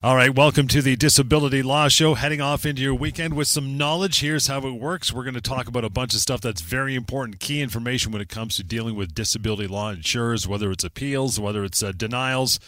All right, welcome to the Disability Law Show. Heading off into your weekend with some knowledge. Here's how it works. We're going to talk about a bunch of stuff that's very important, key information when it comes to dealing with disability law insurers, whether it's appeals, whether it's uh, denials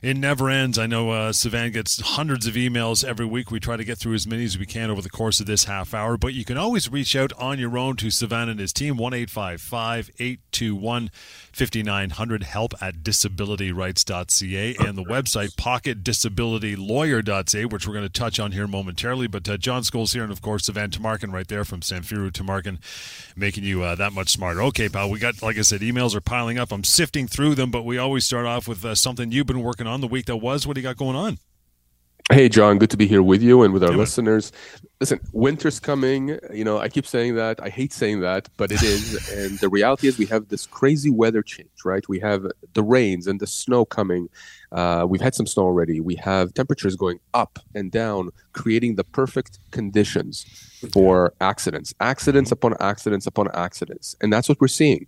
it never ends. I know uh, Sivan gets hundreds of emails every week. We try to get through as many as we can over the course of this half hour, but you can always reach out on your own to Sivan and his team, 1 821 5900, help at disabilityrights.ca, and the website pocketdisabilitylawyer.ca, which we're going to touch on here momentarily. But uh, John Scholes here, and of course, Sivan Tumarkin right there from Samfiru Tumarkin, making you uh, that much smarter. Okay, pal, we got, like I said, emails are piling up. I'm sifting through them, but we always start off with uh, something you've been working on the week that was. What do you got going on? Hey, John, good to be here with you and with our listeners. Listen, winter's coming. You know, I keep saying that. I hate saying that, but it is. and the reality is, we have this crazy weather change, right? We have the rains and the snow coming. Uh, we've had some snow already. We have temperatures going up and down, creating the perfect conditions for accidents, accidents upon accidents upon accidents. And that's what we're seeing.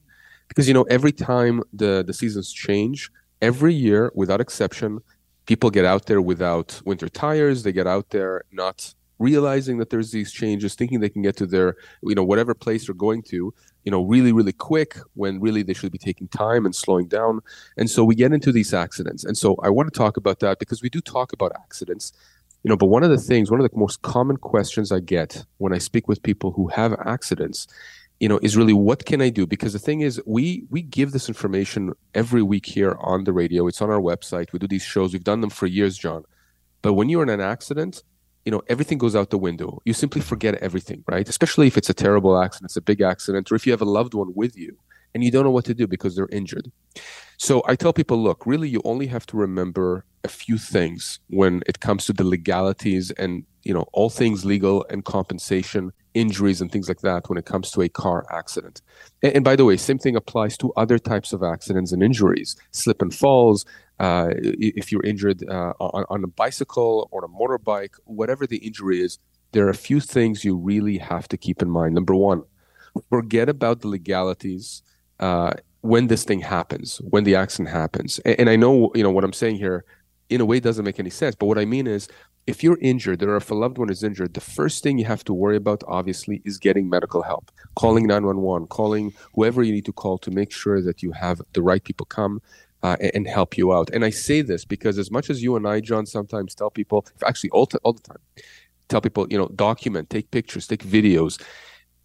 Because, you know, every time the, the seasons change, every year, without exception, people get out there without winter tires. They get out there not realizing that there's these changes, thinking they can get to their, you know, whatever place they're going to, you know, really, really quick when really they should be taking time and slowing down. And so we get into these accidents. And so I want to talk about that because we do talk about accidents, you know, but one of the things, one of the most common questions I get when I speak with people who have accidents you know is really what can i do? Because the thing is we we give this information every week here on the radio. It's on our website. We do these shows. We've done them for years john. But when you're in an accident you know everything goes out the window. You simply forget everything right? Especially if it's a terrible accident it's a big accident or if you have a loved one with you and you don't know what to do because they're injured. So i tell people look really you only have to remember a few things when it comes to the legalities and you know all things legal and compensation injuries and things like that when it comes to a car accident. And, and by the way same thing applies to other types of accidents and injuries. Slip and falls uh, if you're injured uh, on, on, a bicycle or a motorbike whatever the injury is there are a few things you really have to keep in mind. Number one forget about the legalities uh, when this thing happens when the accident happens. And, and i know you know what i'm saying here in a way doesn't make any sense but what i mean is if you're injured or if a loved one is injured, the first thing you have to worry about, obviously, is getting medical help, calling 911, calling whoever you need to call to make sure that you have the right people come uh, and help you out. And I say this because as much as you and I, John, sometimes tell people, actually all, t- all the time, tell people, you know, document, take pictures, take videos.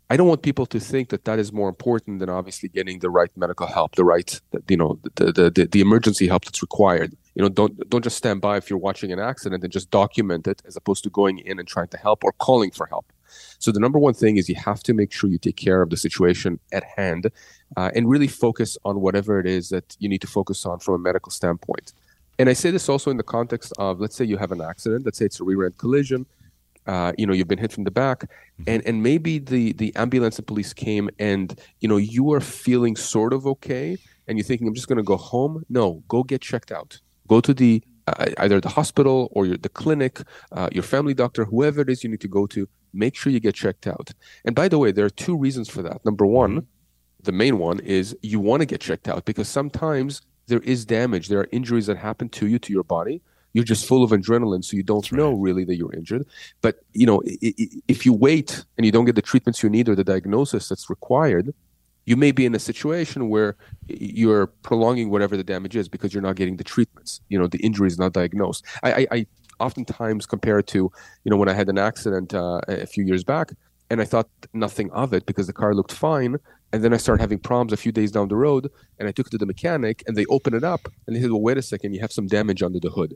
I don't want people to think that that is more important than obviously getting the right medical help, the right, you know, the, the, the, the emergency help that's required you know don't don't just stand by if you're watching an accident and just document it as opposed to going in and trying to help or calling for help. So the number one thing is you have to make sure you take care of the situation at hand uh, and really focus on whatever it is that you need to focus on from a medical standpoint. And i say this also in the context of let's say you have an accident let's say it's a rear end collision uh, you know you've been hit from the back mm-hmm. and and maybe the the ambulance and police came and you know you are feeling sort of okay and you're thinking i'm just going to go home. No go get checked out Go to the uh, either the hospital or your, the clinic, uh, your family doctor, whoever it is you need to go to. Make sure you get checked out. And by the way, there are two reasons for that. Number one, the main one is you want to get checked out because sometimes there is damage. There are injuries that happen to you, to your body. You're just full of adrenaline, so you don't know really that you're injured. But you know, if you wait and you don't get the treatments you need or the diagnosis that's required, you may be in a situation where you're prolonging whatever the damage is because you're not getting the You know, the injury is not diagnosed. I, I, I oftentimes compare it to, you know, when I had an accident uh, a few years back, and I thought nothing of it because the car looked fine. And then I started having problems a few days down the road, and I took it to the mechanic, and they opened it up, and they said, "Well, wait a second, you have some damage under the hood."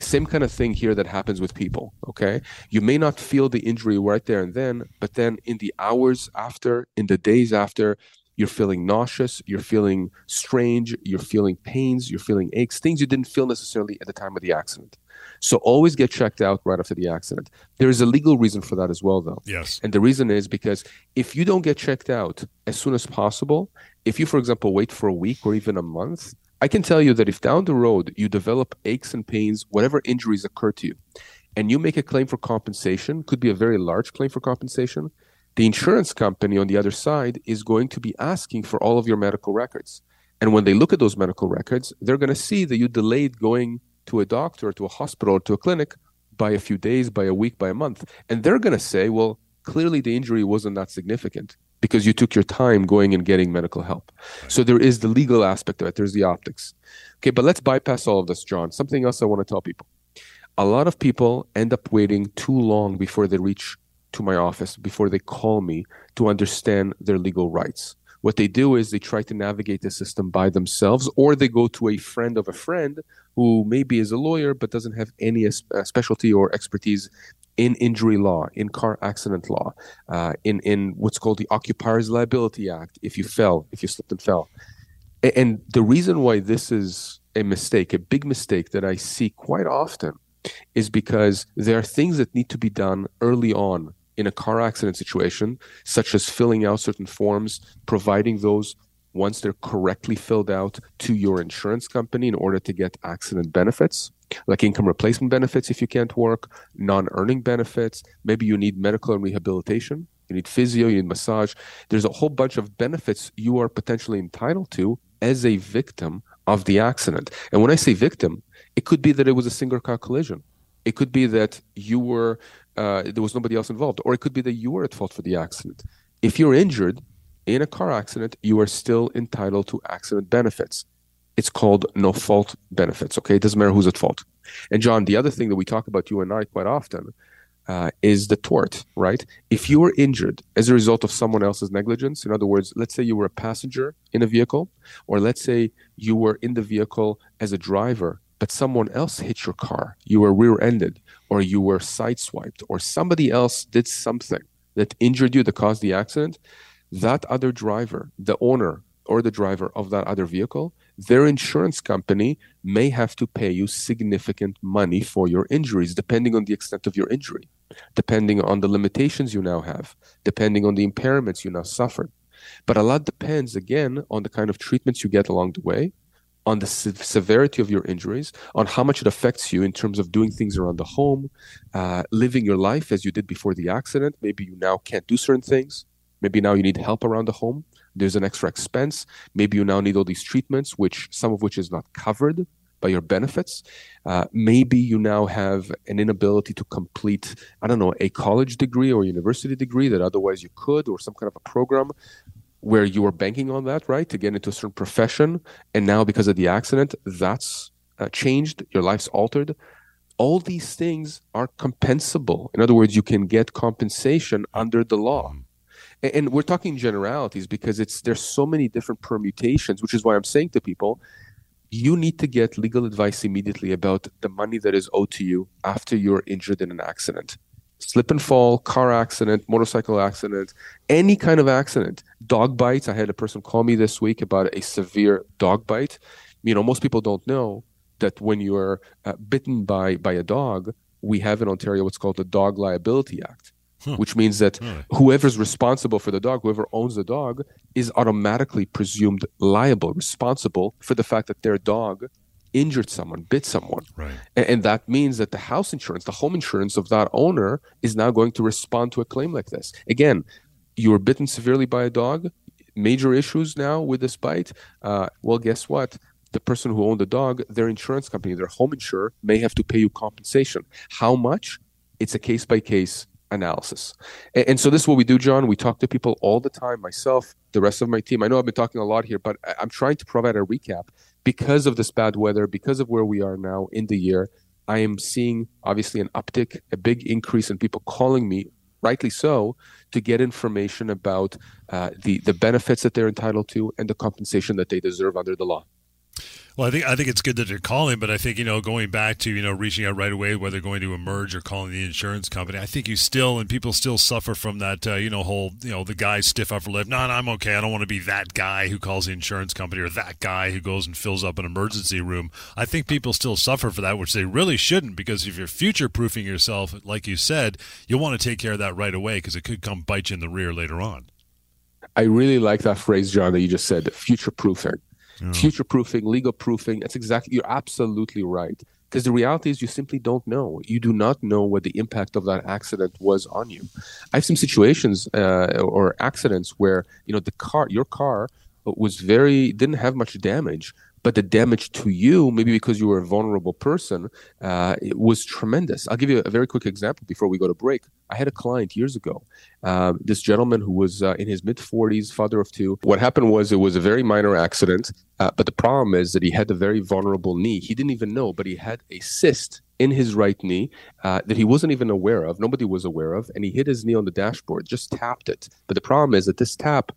Same kind of thing here that happens with people. Okay, you may not feel the injury right there and then, but then in the hours after, in the days after, you're feeling nauseous, you're feeling strange, you're feeling pains, you're feeling aches, things you didn't feel necessarily at the time of the accident. So always get checked out right after the accident. There is a legal reason for that as well, though. Yes. And the reason is because if you don't get checked out as soon as possible, if you, for example, wait for a week or even a month, I can tell you that if down the road you develop aches and pains, whatever injuries occur to you, and you make a claim for compensation, could be a very large claim for compensation, the insurance company on the other side is going to be asking for all of your medical records. And when they look at those medical records, they're going to see that you delayed going to a doctor, to a hospital, to a clinic by a few days, by a week, by a month. And they're going to say, well, clearly the injury wasn't that significant because you took your time going and getting medical help. So there is the legal aspect of it, there's the optics. Okay, but let's bypass all of this, John. Something else I want to tell people. A lot of people end up waiting too long before they reach to my office, before they call me to understand their legal rights. What they do is they try to navigate the system by themselves, or they go to a friend of a friend who maybe is a lawyer but doesn't have any uh, specialty or expertise in injury law, in car accident law, uh, in in what's called the Occupier's Liability Act. If you fell, if you slipped and fell, and the reason why this is a mistake, a big mistake that I see quite often, is because there are things that need to be done early on in a car accident situation, such as filling out certain forms, providing those once they're correctly filled out to your insurance company in order to get accident benefits, like income replacement benefits if you can't work, non earning benefits. Maybe you need medical and rehabilitation. You need physio, you need massage. There's a whole bunch of benefits you are potentially entitled to as a victim of the accident. And when I say victim, it could be that it was a single car collision. It could be that you were uh, there was nobody else involved, or it could be that you were at fault for the accident. If you're injured in a car accident, you are still entitled to accident benefits. It's called no fault benefits. Okay, it doesn't matter who's at fault. And John, the other thing that we talk about you and I quite often uh, is the tort, right? If you were injured as a result of someone else's negligence, in other words, let's say you were a passenger in a vehicle, or let's say you were in the vehicle as a driver but someone else hit your car, you were rear ended, or you were sideswiped, or somebody else did something that injured you that caused the accident, that other driver, the owner or the driver of that other vehicle, their insurance company may have to pay you significant money for your injuries, depending on the extent of your injury, depending on the limitations you now have, depending on the impairments you now suffered. But a lot depends, again, on the kind of treatments you get along the way, on the se- severity of your injuries, on how much it affects you in terms of doing things around the home, uh, living your life as you did before the accident. Maybe you now can't do certain things. Maybe now you need help around the home. There's an extra expense. Maybe you now need all these treatments, which some of which is not covered by your benefits. Uh, maybe you now have an inability to complete, I don't know, a college degree or university degree that otherwise you could, or some kind of a program where you were banking on that, right, to get into a certain profession, and now because of the accident, that's uh, changed, your life's altered. All these things are compensable. In other words, you can get compensation under the law. And, and we're talking generalities because it's there's so many different permutations, which is why I'm saying to people, you need to get legal advice immediately about the money that is owed to you after you're injured in an accident slip and fall, car accident, motorcycle accident, any kind of accident, dog bites. I had a person call me this week about a severe dog bite. You know, most people don't know that when you are uh, bitten by by a dog, we have in Ontario what's called the Dog Liability Act, huh. which means that huh. whoever's responsible for the dog, whoever owns the dog, is automatically presumed liable, responsible for the fact that their dog injured someone, bit someone. Right. And, and, that means that the house insurance, the home insurance of that owner is now going to respond to a claim like this. Again, you were bitten severely by a dog, major issues now with this bite. Uh, well, guess what? The person who owned the dog, their insurance company, their home insurer, may have to pay you compensation. How much? It's a case by case analysis. And, and, so this is what we do, John. We talk to people all the time, myself, the rest of my team. I know I've been talking a lot here, but I'm trying to provide a recap because of this bad weather, because of where we are now in the year. I am seeing obviously an uptick, a big increase in people calling me, rightly so, to get information about uh, the the benefits that they're entitled to and the compensation that they deserve under the law. Well, I think I think it's good that they're calling, but I think you know going back to you know reaching out right away, whether going to emerge or calling the insurance company. I think you still and people still suffer from that uh, you know whole you know the guy stiff upper lip. No, no, I'm okay. I don't want to be that guy who calls the insurance company or that guy who goes and fills up an emergency room. I think people still suffer for that, which they really shouldn't, because if you're future proofing yourself, like you said, you'll want to take care of that right away because it could come bite you in the rear later on. I really like that phrase, John, that you just said, future proofing yeah. future proofing, legal proofing. That's exactly, you're absolutely right. Because the reality is, you simply don't know. You do not know what the impact of that accident was on you. I have some situations uh, or accidents where you know the car, your car, was very didn't have much damage, but the damage to you, maybe because you were a vulnerable person, uh, it was tremendous. I'll give you a very quick example before we go to break. I had a client years ago, uh, this gentleman who was uh, in his mid 40s, father of two. What happened was it was a very minor accident, uh, but the problem is that he had a very vulnerable knee. He didn't even know, but he had a cyst in his right knee uh, that he wasn't even aware of. Nobody was aware of, and he hit his knee on the dashboard, just tapped it. But the problem is that this tap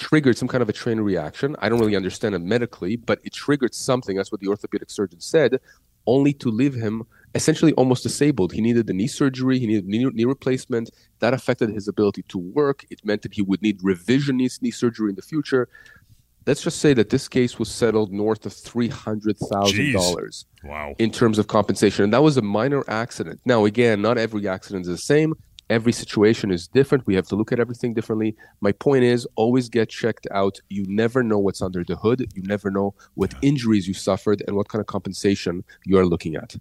triggered some kind of a train reaction. I don't really understand it medically, but it triggered something. That's what the orthopedic surgeon said, only to leave him essentially almost disabled. He needed the knee surgery, he needed knee, knee replacement. That affected his ability to work. It meant that he would need revision knee, knee surgery in the future. Let's just say that this case was settled north of three hundred thousand dollars. Wow! In terms of compensation, and that was a minor accident. Now, again, not every accident is the same every situation is different. We have to look at everything differently. My point is always get checked out. You never know what's under the hood. You never know what injuries you suffered and what kind of compensation you are looking at.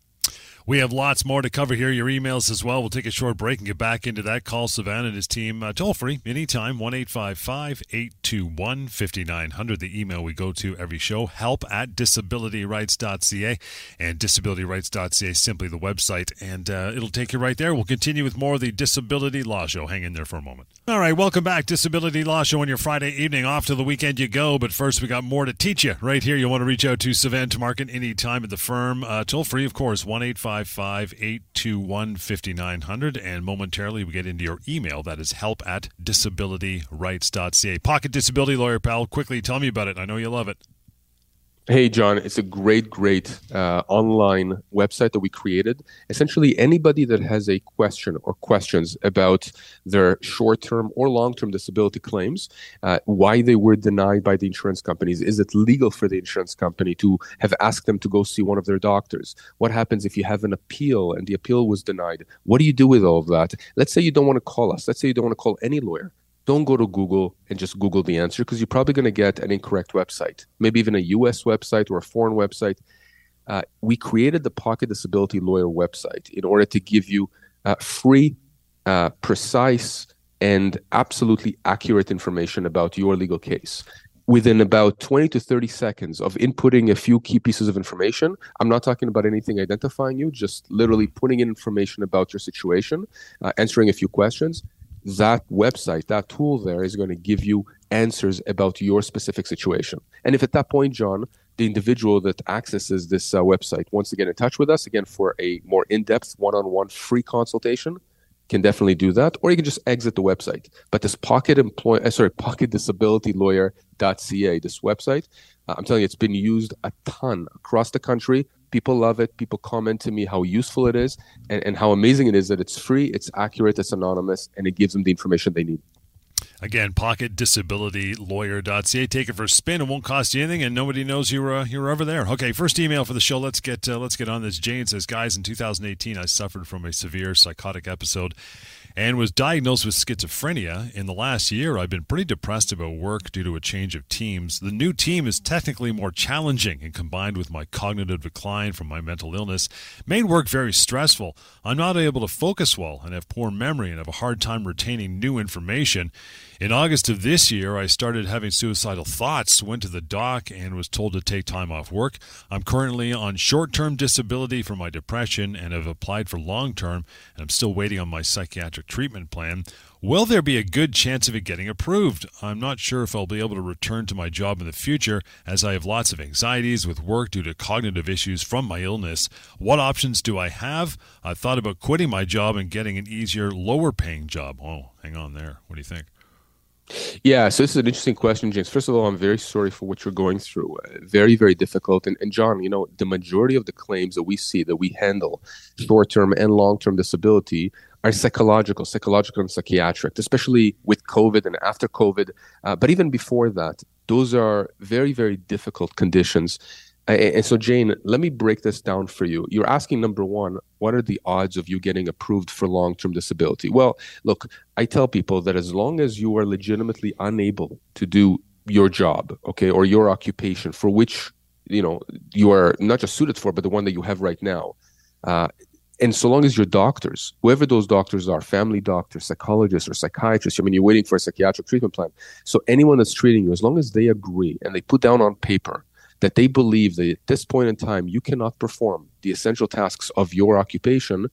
We have lots more to cover here. Your emails as well. We'll take a short break and get back into that. Call Sivan and his team uh, toll free anytime 1 821 5900. The email we go to every show help at disabilityrights.ca. And disabilityrights.ca is simply the website, and uh, it'll take you right there. We'll continue with more of the Disability Law Show. Hang in there for a moment. All right, welcome back. Disability Law Show on your Friday evening. Off to the weekend you go, but first we got more to teach you right here. You'll want to reach out to Sivan Tumarkin anytime at the firm. Uh, toll free, of course, 1 855 821 5900. And momentarily, we get into your email. That is help at disabilityrights.ca. Pocket Disability Lawyer, pal. Quickly, tell me about it. I know you love it. Hey, John, it's a great, great uh, online website that we created. Essentially, anybody that has a question or questions about their short term or long term disability claims, uh, why they were denied by the insurance companies, is it legal for the insurance company to have asked them to go see one of their doctors? What happens if you have an appeal and the appeal was denied? What do you do with all of that? Let's say you don't want to call us. Let's say you don't want to call any lawyer don't go to Google and just Google the answer because you're probably going to get an incorrect website, maybe even a US website or a foreign website. Uh, we created the Pocket Disability Lawyer website in order to give you uh, free, uh, precise, and absolutely accurate information about your legal case. Within about 20 to 30 seconds of inputting a few key pieces of information, I'm not talking about anything identifying you, just literally putting in information about your situation, uh, answering a few questions that website, that tool there is going to give you answers about your specific situation. And if at that point, John, the individual that accesses this uh, website wants to get in touch with us again for a more in-depth one-on-one free consultation, can definitely do that, or you can just exit the website. But this pocket employ, uh, sorry, pocket disability lawyer.ca, this website, uh, I'm telling you, it's been used a ton across the country people love it people comment to me how useful it is and, and how amazing it is that it's free it's accurate it's anonymous and it gives them the information they need Again, pocketdisabilitylawyer.ca. Take it for a spin. It won't cost you anything, and nobody knows you're uh, you're over there. Okay, first email for the show. Let's get uh, let's get on this. Jane says, "Guys, in 2018, I suffered from a severe psychotic episode and was diagnosed with schizophrenia. In the last year, I've been pretty depressed about work due to a change of teams. The new team is technically more challenging, and combined with my cognitive decline from my mental illness, made work very stressful. I'm not able to focus well and have poor memory and have a hard time retaining new information. In August of this year, I started having suicidal thoughts, went to the doc, and was told to take time off work. I'm currently on short term disability for my depression and have applied for long term, and I'm still waiting on my psychiatric treatment plan. Will there be a good chance of it getting approved? I'm not sure if I'll be able to return to my job in the future as I have lots of anxieties with work due to cognitive issues from my illness. What options do I have? I thought about quitting my job and getting an easier, lower paying job. Oh, hang on there. What do you think? Yeah, so this is an interesting question, James. First of all, I'm very sorry for what you're going through. Uh, very, very difficult. And, and John, you know, the majority of the claims that we see that we handle, short term and long term disability, are psychological, psychological and psychiatric, especially with COVID and after COVID. Uh, but even before that, those are very, very difficult conditions and so, Jane, let me break this down for you. You're asking number one, what are the odds of you getting approved for long term disability? Well, look, I tell people that as long as you are legitimately unable to do your job, okay, or your occupation for which you know you are not just suited for, but the one that you have right now, uh, and so long as your doctors, whoever those doctors are, family doctors, psychologists, or psychiatrists, I mean, you're waiting for a psychiatric treatment plan. So anyone that's treating you, as long as they agree and they put down on paper that they believe that at this point in time you cannot perform the essential tasks of your occupation,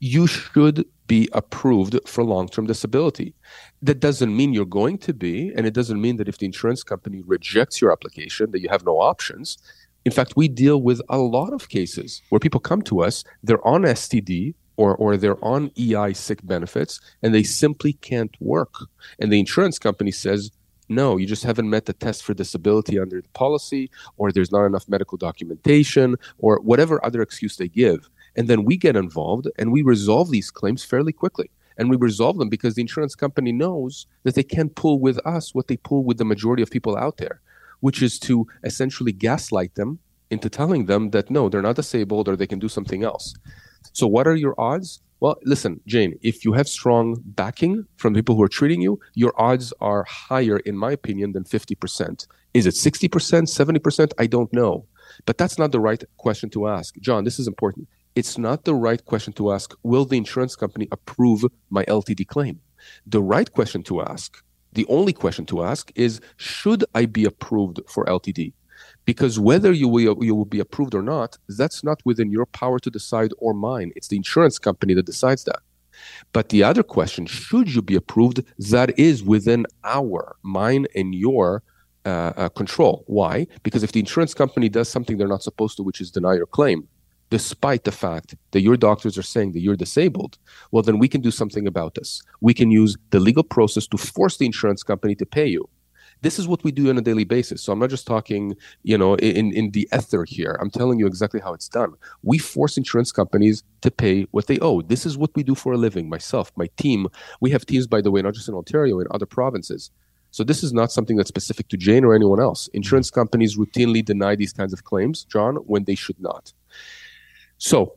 you should be approved for long term disability. That doesn't mean you're going to be, and it doesn't mean that if the insurance company rejects your application, that you have no options. In fact, we deal with a lot of cases where people come to us, they're on STD or, or they're on EI sick benefits, and they simply can't work. And the insurance company says, no, you just haven't met the test for disability under the policy, or there's not enough medical documentation, or whatever other excuse they give. And then we get involved and we resolve these claims fairly quickly. And we resolve them because the insurance company knows that they can't pull with us what they pull with the majority of people out there, which is to essentially gaslight them into telling them that no, they're not disabled or they can do something else. So, what are your odds? Well, listen, Jane, if you have strong backing from people who are treating you, your odds are higher, in my opinion, than 50%. Is it 60%, 70%? I don't know. But that's not the right question to ask. John, this is important it's not the right question to ask will the insurance company approve my LTD claim? The right question to ask, the only question to ask is should I be approved for LTD? Because whether you will, you will be approved or not, that's not within your power to decide or mine. It's the insurance company that decides that. But the other question, should you be approved, that is within our, mine and your uh, uh, control. Why? Because if the insurance company does something they're not supposed to, which is deny your claim, despite the fact that your doctors are saying that you're disabled, well, then we can do something about this. We can use the legal process to force the insurance company to pay you. This is what we do on a daily basis. So I'm not just talking, you know, in, in the ether here. I'm telling you exactly how it's done. We force insurance companies to pay what they owe. This is what we do for a living. Myself, my team. We have teams, by the way, not just in Ontario, in other provinces. So this is not something that's specific to Jane or anyone else. Insurance companies routinely deny these kinds of claims, John, when they should not. So,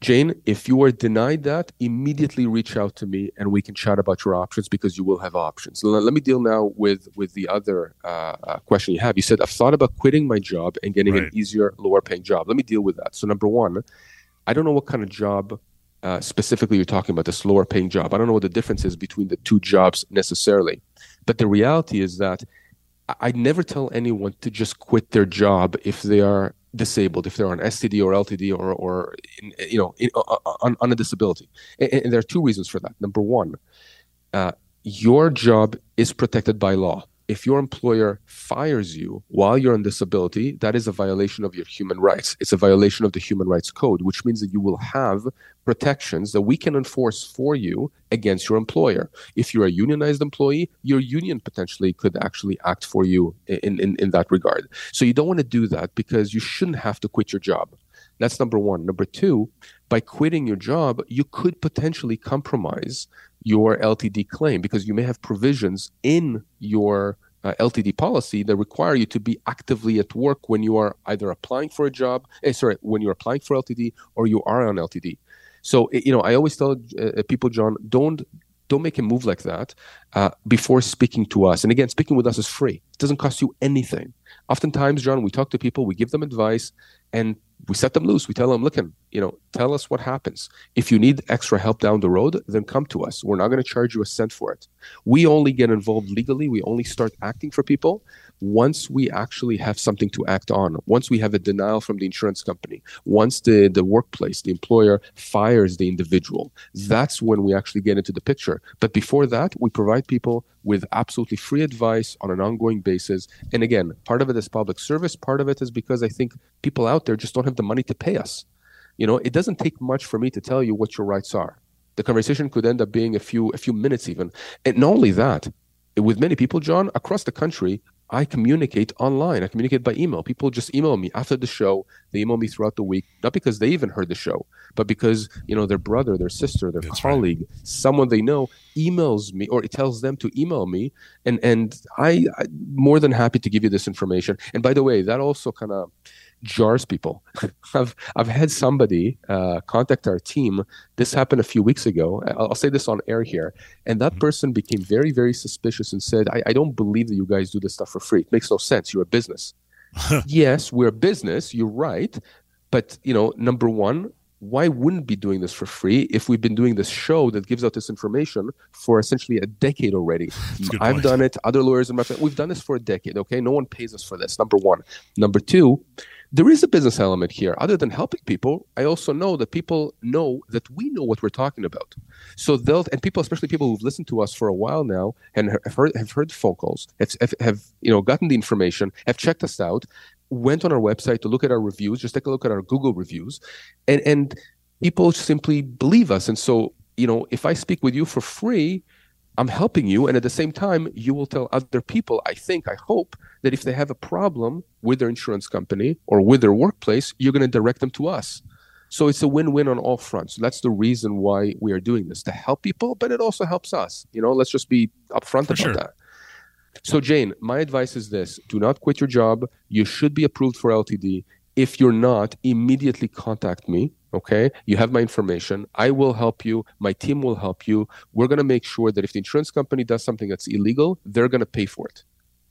Jane, if you are denied that, immediately reach out to me and we can chat about your options because you will have options. Let me deal now with with the other uh, uh, question you have. You said I've thought about quitting my job and getting right. an easier, lower paying job. Let me deal with that. So, number one, I don't know what kind of job uh, specifically you're talking about. This lower paying job. I don't know what the difference is between the two jobs necessarily, but the reality is that I never tell anyone to just quit their job if they are disabled, if they're on STD or LTD or, or in, you know, in, uh, uh, on, on, a disability. And, and, there are two reasons for that. Number one, uh, your job is protected by law if your employer fires you while you're on disability, that is a violation of your human rights. It's a violation of the Human Rights Code, which means that you will have protections that we can enforce for you against your employer. If you're a unionized employee, your union potentially could actually act for you in, in, in that regard. So you don't want to do that because you shouldn't have to quit your job. That's number one. Number two, by quitting your job, you could potentially compromise your LTD claim because you may have provisions in your uh, LTD policy that require you to be actively at work when you are either applying for a job, eh, sorry, when you're applying for LTD or you are on LTD. So eh, you know, I always tell uh, people, John, don't don't make a move like that uh, before speaking to us. And again, speaking with us is free; it doesn't cost you anything. Oftentimes, John, we talk to people, we give them advice, and we set them loose. We tell them, listen, you know, tell us what happens. If you need extra help down the road, then come to us. We're not going to charge you a cent for it. We only get involved legally. We only start acting for people once we actually have something to act on, once we have a denial from the insurance company, once the, the workplace, the employer fires the individual, that's when we actually get into the picture. But before that, we provide people with absolutely free advice on an ongoing basis. And again, part of it is public service, part of it is because I think people out there just don't have the money to pay us. You know, it doesn't take much for me to tell you what your rights are. The conversation could end up being a few a few minutes even. And not only that, with many people, John, across the country, I communicate online. I communicate by email. People just email me after the show. They email me throughout the week, not because they even heard the show, but because you know their brother, their sister, their That's colleague, right. someone they know emails me or it tells them to email me, and and I, I'm more than happy to give you this information. And by the way, that also kind of jars people. I've I've had somebody uh, contact our team. This happened a few weeks ago. I'll, I'll say this on air here, and that mm-hmm. person became very very suspicious and said, I, "I don't believe that you guys do this stuff for free. It makes no sense. You're a business." yes, we're a business. You're right, but you know, number one, why wouldn't be doing this for free if we've been doing this show that gives out this information for essentially a decade already? I've point. done it. Other lawyers in my family, we've done this for a decade. Okay, no one pays us for this. Number one. Number two, there is a business element here. Other than helping people, I also know that people know that we know what we're talking about. So they'll and people, especially people who've listened to us for a while now and have heard have heard phone calls, have, have, you know gotten the information, have checked us out, went on our website to look at our reviews, just take a look at our Google reviews, and and people simply believe us. And so, you know, if I speak with you for free, I'm helping you, and at the same time, you will tell other people. I think, I hope that if they have a problem with their insurance company or with their workplace, you're going to direct them to us. So it's a win-win on all fronts. That's the reason why we are doing this to help people, but it also helps us. You know, let's just be upfront for about sure. that. So, Jane, my advice is this do not quit your job. You should be approved for LTD. If you're not, immediately contact me. Okay. You have my information. I will help you. My team will help you. We're going to make sure that if the insurance company does something that's illegal, they're going to pay for it.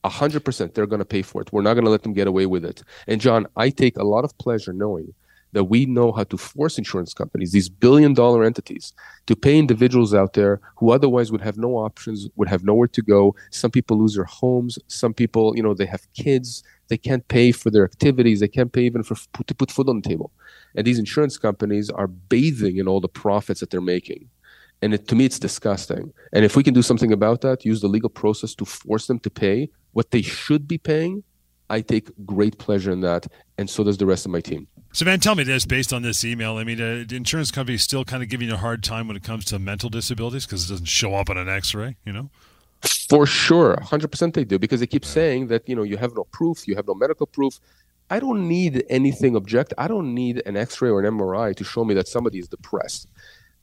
100% they're going to pay for it. We're not going to let them get away with it. And, John, I take a lot of pleasure knowing that we know how to force insurance companies, these billion dollar entities, to pay individuals out there who otherwise would have no options, would have nowhere to go. Some people lose their homes. Some people, you know, they have kids. They can't pay for their activities. They can't pay even for to put food on the table. And these insurance companies are bathing in all the profits that they're making. And it, to me, it's disgusting. And if we can do something about that, use the legal process to force them to pay what they should be paying, I take great pleasure in that. And so does the rest of my team. So, man, tell me this based on this email. I mean, uh, the insurance company still kind of giving you a hard time when it comes to mental disabilities because it doesn't show up on an X-ray. You know. For sure, hundred percent they do because they keep saying that you know you have no proof, you have no medical proof. I don't need anything object. I don't need an X-ray or an MRI to show me that somebody is depressed.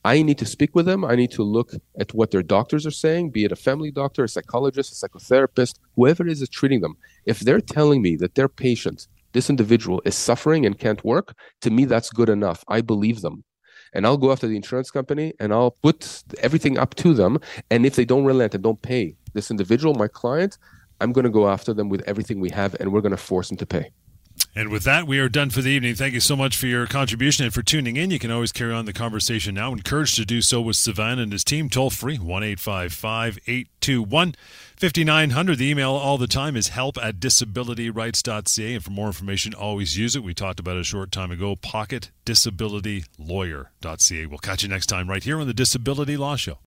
I need to speak with them. I need to look at what their doctors are saying, be it a family doctor, a psychologist, a psychotherapist, whoever it is that's treating them. If they're telling me that their patient this individual is suffering and can't work, to me, that's good enough. I believe them. And I'll go after the insurance company and I'll put everything up to them. And if they don't relent and don't pay this individual, my client, I'm going to go after them with everything we have and we're going to force them to pay. And with that, we are done for the evening. Thank you so much for your contribution and for tuning in. You can always carry on the conversation now. Encouraged to do so with Sivan and his team. Toll free, 1 821 5900. The email all the time is help at disabilityrights.ca. And for more information, always use it. We talked about it a short time ago pocketdisabilitylawyer.ca. We'll catch you next time right here on the Disability Law Show.